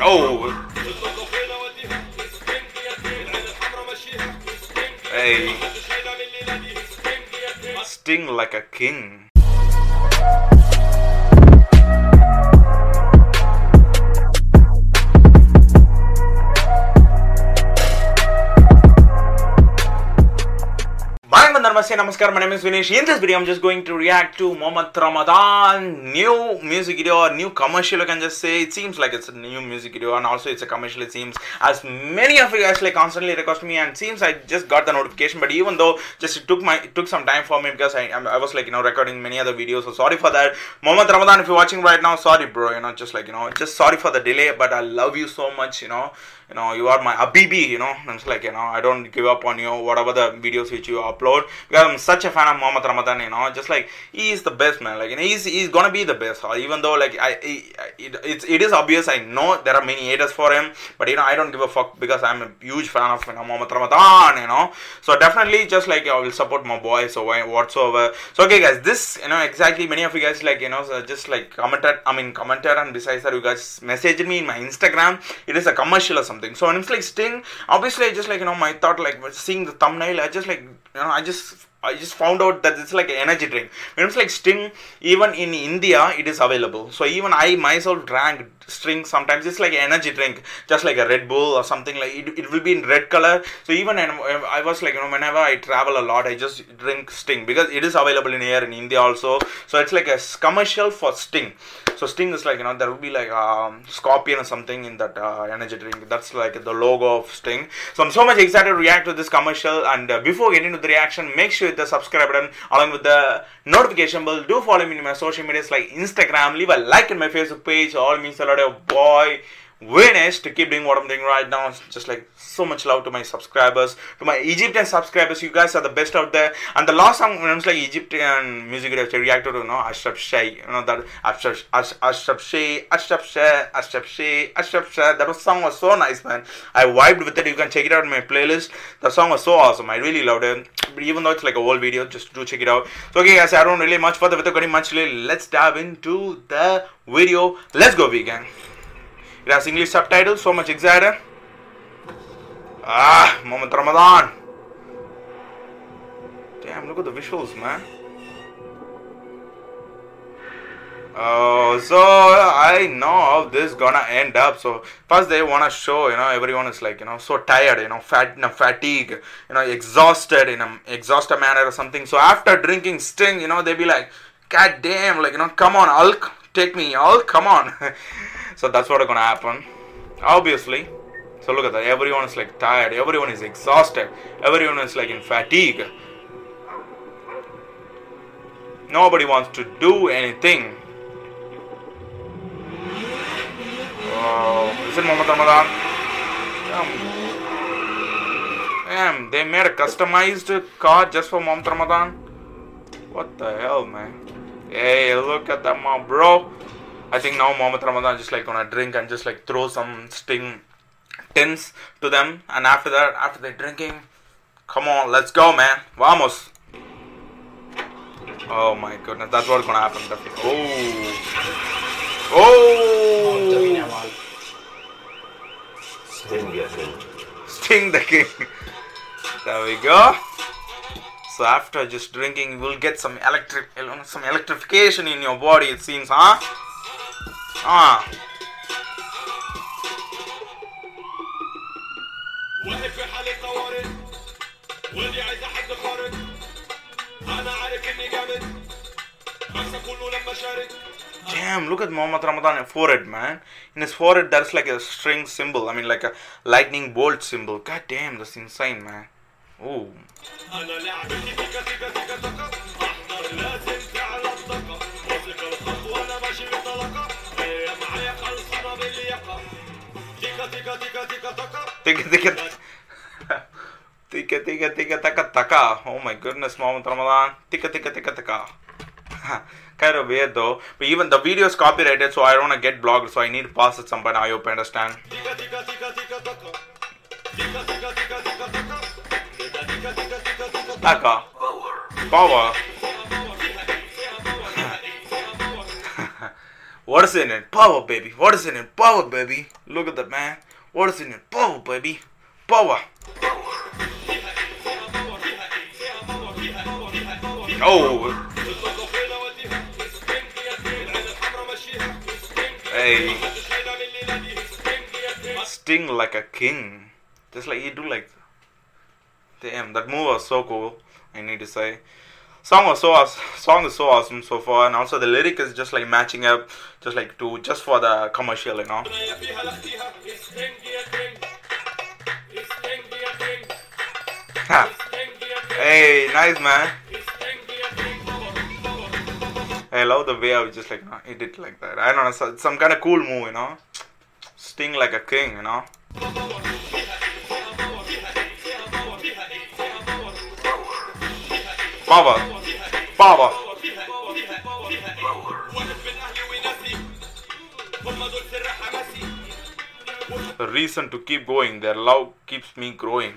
Oh. Hey. Sting like a king. Namaste, Namaskar, my name is Vinesh. In this video, I'm just going to react to Mohamed Ramadan new music video or new commercial. I can just say it seems like it's a new music video, and also it's a commercial. It seems as many of you guys like constantly request me, and seems I just got the notification. But even though just it took my it took some time for me because I I was like you know recording many other videos, so sorry for that. Mohamed Ramadan, if you're watching right now, sorry, bro. You know, just like you know, just sorry for the delay, but I love you so much. You know, you know, you are my Abibi. You know, and it's like you know, I don't give up on you. Whatever the videos which you upload, because I'm such a fan of Mohamed Ramadan. You know, just like he is the best man. Like you know, he's he's gonna be the best. Uh, even though like I, I it, it's it is obvious. I know there are many haters for him, but you know, I don't give a fuck because I'm a huge fan of you know Mohamed Ramadan. You know, so definitely just like I will support my boy. So whatsoever. So okay, guys, this you know exactly many of you guys like you know so just like commented. I mean commented and besides that you guys messaged me in my Instagram. It is a commercial or something. So when it's like Sting, obviously I just like you know my thought like seeing the thumbnail. I just like you know I just I just found out that it's like an energy drink. When it's like Sting, even in India, it is available. So even I myself drank Sting sometimes. It's like an energy drink, just like a Red Bull or something like it. It will be in red color. So even I was like you know whenever I travel a lot, I just drink Sting because it is available in here in India also. So it's like a commercial for Sting. So Sting is like you know there will be like um, scorpion or something in that uh, energy drink. That's like the logo of Sting. So I'm so much excited to react to this commercial. And uh, before getting to the reaction, make sure the subscribe button along with the notification bell. Do follow me in my social medias like Instagram. Leave a like in my Facebook page. All means a lot of boy. Vinesh to keep doing what I'm doing right now. Just like so much love to my subscribers, to my Egyptian subscribers. You guys are the best out there. And the last song when it was like Egyptian music I reacted to you know Ashraf Shay. You know that Ashraf Ashraf Shay, Ashraf Shay, Ashraf Shay, Ashraf Shay. That was, song was so nice, man. I vibed with it. You can check it out in my playlist. The song was so awesome. I really loved it. Even though it's like a whole video, just do check it out. So okay, guys, I don't really much further without getting much. Let's dive into the video. Let's go, vegan. It has English subtitles, so much excited. Ah, Mohamed Ramadan. Damn, look at the visuals, man. Oh, so I know this gonna end up. So first they wanna show, you know, everyone is like, you know, so tired, you know, fat, know, fatigue, you know, exhausted in a exhausted manner or something. So after drinking Sting, you know, they be like, God damn, like, you know, come on, Hulk, take me, Hulk, come on. so that's what's gonna happen. Obviously so look at that. Everyone is like tired. Everyone is exhausted. Everyone is like in fatigue. Nobody wants to do anything. Is it Mohamed Ramadan? Damn. They made a customized car just for Mohamed Ramadan? What the hell man? Hey look at that my bro I think now Mohamed Ramadan just like gonna drink and just like throw some sting tins to them, and after that, after they're drinking, come on, let's go, man, vamos. Oh my goodness, that's what's gonna happen. Oh, oh, Sting the king. Sting the king. There we go. So after just drinking, you will get some electric, some electrification in your body. It seems, huh? Ah. Damn, look at Mohamed Ramadan's forehead, man. In his forehead, there's like a string symbol. I mean, like a lightning bolt symbol. God damn, that's insane, man. Oh. Tika tika tika tika taka taka. Oh my goodness, Mohamed Ramadan. Tika tika tika taka. kind of weird though. But even the video is copyrighted, so I don't wanna get blocked. So I need to pass it somewhere. I hope you understand. Taka. Power. what is in it? Power, baby. What is in it? Power, baby. Look at that, man. What is in it? Boa, baby. Boa. Oh. Hey. Sting like a king. Just like you do like. Damn, that move was so cool. I need to say song was so awesome. song is so awesome so far and also the lyric is just like matching up just like to just for the commercial you know hey, nice man. I love the way I was just like, no, he did like that. I don't know, some, some kind of cool move, you know. Sting like a king, you know. Power. Power. The reason to keep going, their love keeps me growing.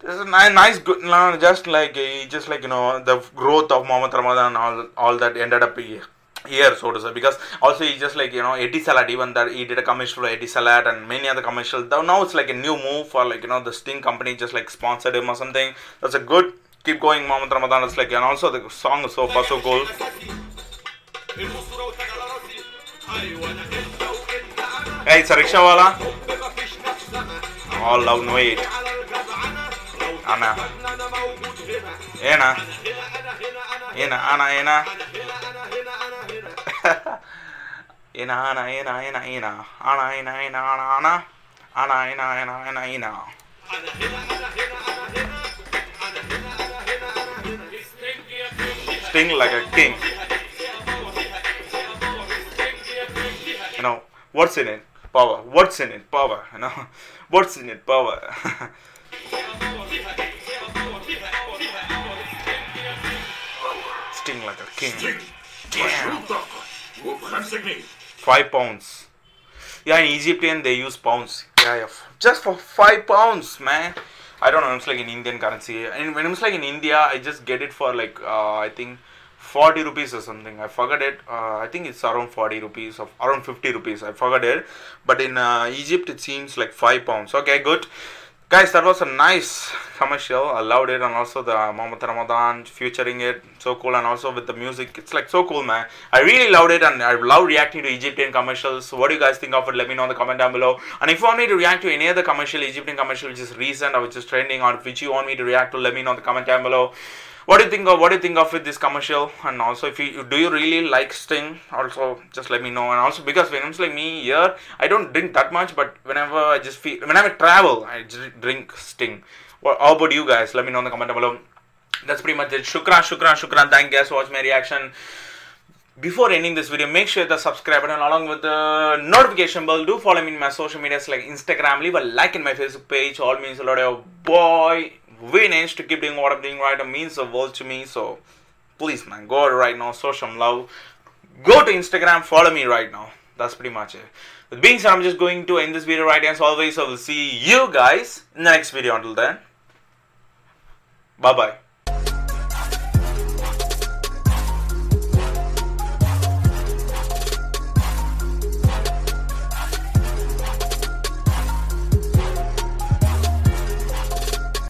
There's a nice good, just like eh, just like you know the growth of Mohamed Ramadan and all all that ended up here here, so to say, because also he just like you know Eddie Salat, even that he did a commercial for Eddie Salat and many other commercials. Now it's like a new move for like you know the Sting company just like sponsored him or something. That's a good keep going, Mohamed Ramadan. It's like and also the song is so far so cool. Hey, it's a rickshaw, All love, no hate. ಅಣ್ಣ ಏನ ಏನ ಅಣ ಏನ ಏನ ಅಣ ಏನ ಏನ ಏನ ಅಣ ಏನ ಏನ ಅಣ ಅಣ ಅಣ ಏನ ಏನ ಏನ ಏನ Sting like a king. You know, what's in it? Power. What's in it? Power. You know, what's in it? Power. Five pounds. Yeah, in Egyptian they use pounds. Yeah, yeah. Just for five pounds, man. I don't know. It's like in Indian currency. And when it's like in India, I just get it for like uh, I think 40 rupees or something. I forgot it. Uh, I think it's around 40 rupees or around 50 rupees. I forgot it. But in uh, Egypt, it seems like five pounds. Okay, good. Guys, that was a nice commercial. I loved it, and also the Mohamed Ramadan featuring it, so cool, and also with the music, it's like so cool, man. I really loved it, and I love reacting to Egyptian commercials. So, what do you guys think of it? Let me know in the comment down below. And if you want me to react to any other commercial, Egyptian commercial which is recent or which is trending, or which you want me to react to, let me know in the comment down below. What do you think of what do you think of it this commercial? And also, if you do you really like Sting? Also, just let me know. And also, because when it's like me here, I don't drink that much, but whenever I just feel whenever I travel, I just drink Sting. What how about you guys? Let me know in the comment below. That's pretty much it. Shukran, shukran, shukran. Thank you guys for watching my reaction. Before ending this video, make sure the subscribe button along with the notification bell. Do follow me in my social medias like Instagram. Leave a like in my Facebook page. All means a lot of boy. Vinesh to keep doing what I'm doing right. It means the world to me. So please, man, go out right now. Show some love. Go to Instagram. Follow me right now. That's pretty much it. With being said, I'm just going to end this video right as always. So we'll see you guys in the next video. Until then, bye bye.